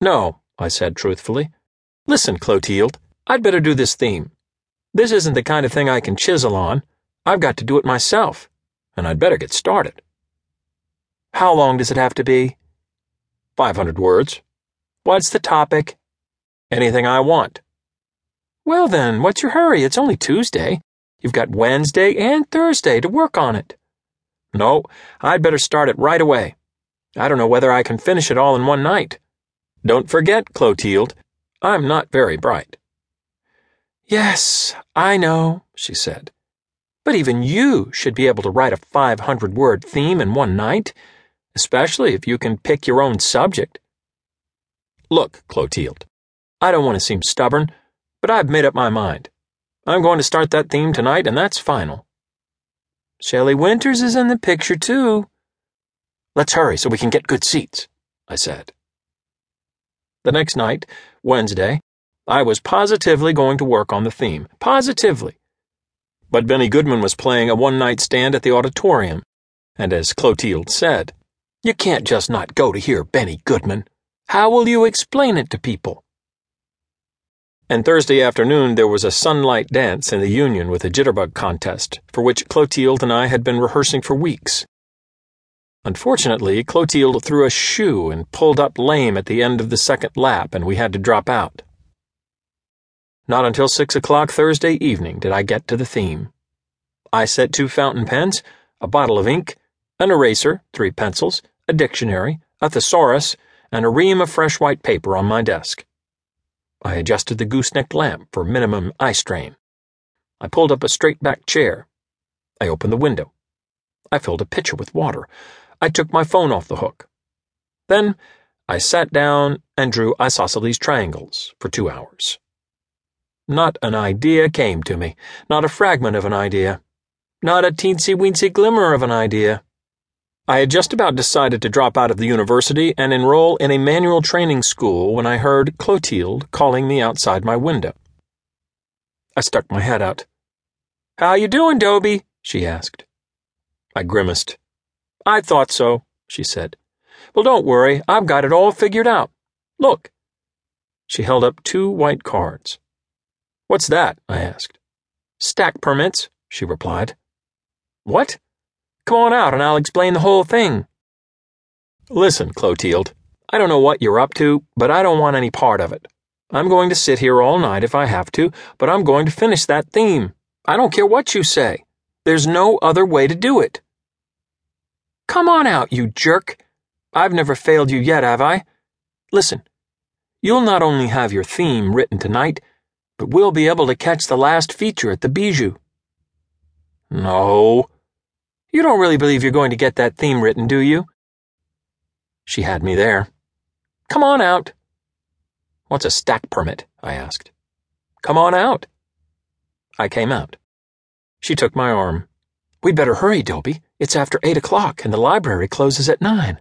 No, I said truthfully. Listen, Clotilde, I'd better do this theme. This isn't the kind of thing I can chisel on. I've got to do it myself, and I'd better get started. How long does it have to be? 500 words. What's the topic? Anything I want. Well, then, what's your hurry? It's only Tuesday. You've got Wednesday and Thursday to work on it. No, I'd better start it right away. I don't know whether I can finish it all in one night. Don't forget, Clotilde, I'm not very bright. Yes, I know, she said. But even you should be able to write a 500 word theme in one night, especially if you can pick your own subject. Look, Clotilde, I don't want to seem stubborn, but I've made up my mind. I'm going to start that theme tonight, and that's final. Shelley Winters is in the picture, too. Let's hurry so we can get good seats, I said. The next night, Wednesday, I was positively going to work on the theme. Positively. But Benny Goodman was playing a one night stand at the auditorium, and as Clotilde said, You can't just not go to hear Benny Goodman. How will you explain it to people? And Thursday afternoon there was a sunlight dance in the Union with a jitterbug contest, for which Clotilde and I had been rehearsing for weeks. Unfortunately, Clotilde threw a shoe and pulled up lame at the end of the second lap, and we had to drop out. Not until six o'clock Thursday evening did I get to the theme. I set two fountain pens, a bottle of ink, an eraser, three pencils, a dictionary, a thesaurus, and a ream of fresh white paper on my desk. I adjusted the gooseneck lamp for minimum eye strain. I pulled up a straight back chair. I opened the window. I filled a pitcher with water. I took my phone off the hook. Then I sat down and drew isosceles triangles for two hours. Not an idea came to me, not a fragment of an idea, not a teensy weensy glimmer of an idea. I had just about decided to drop out of the university and enroll in a manual training school when I heard Clotilde calling me outside my window. I stuck my head out. How you doing, Dobie? she asked. I grimaced. I thought so, she said. Well, don't worry, I've got it all figured out. Look. She held up two white cards. What's that? I asked. Stack permits, she replied. What? Come on out and I'll explain the whole thing. Listen, Clotilde, I don't know what you're up to, but I don't want any part of it. I'm going to sit here all night if I have to, but I'm going to finish that theme. I don't care what you say. There's no other way to do it. Come on out, you jerk. I've never failed you yet, have I? Listen, you'll not only have your theme written tonight, but we'll be able to catch the last feature at the Bijou. No. You don't really believe you're going to get that theme written, do you? She had me there. Come on out. What's a stack permit? I asked. Come on out. I came out. She took my arm. We'd better hurry, Dobie. It's after eight o'clock and the library closes at nine.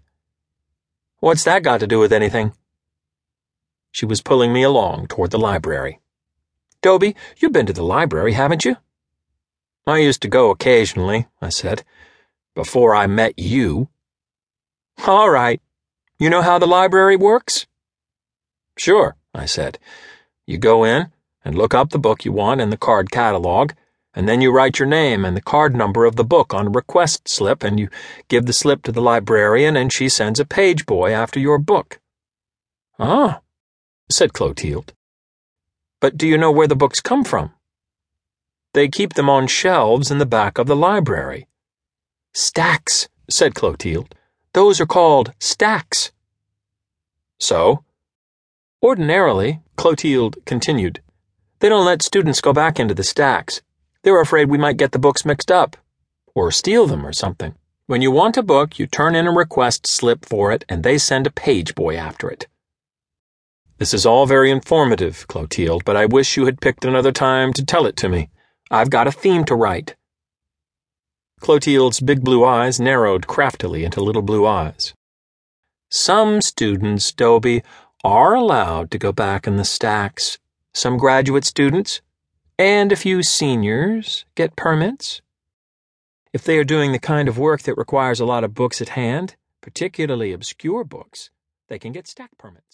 What's that got to do with anything? She was pulling me along toward the library. Dobie, you've been to the library, haven't you? I used to go occasionally, I said, before I met you. All right. You know how the library works? Sure, I said. You go in and look up the book you want in the card catalog, and then you write your name and the card number of the book on a request slip, and you give the slip to the librarian, and she sends a page boy after your book. Ah, said Clotilde. But do you know where the books come from? They keep them on shelves in the back of the library. Stacks, said Clotilde. Those are called stacks. So? Ordinarily, Clotilde continued, they don't let students go back into the stacks. They're afraid we might get the books mixed up, or steal them or something. When you want a book, you turn in a request slip for it, and they send a page boy after it. This is all very informative, Clotilde, but I wish you had picked another time to tell it to me. I've got a theme to write. Clotilde's big blue eyes narrowed craftily into little blue eyes. Some students, Dobie, are allowed to go back in the stacks. Some graduate students, and a few seniors, get permits. If they are doing the kind of work that requires a lot of books at hand, particularly obscure books, they can get stack permits.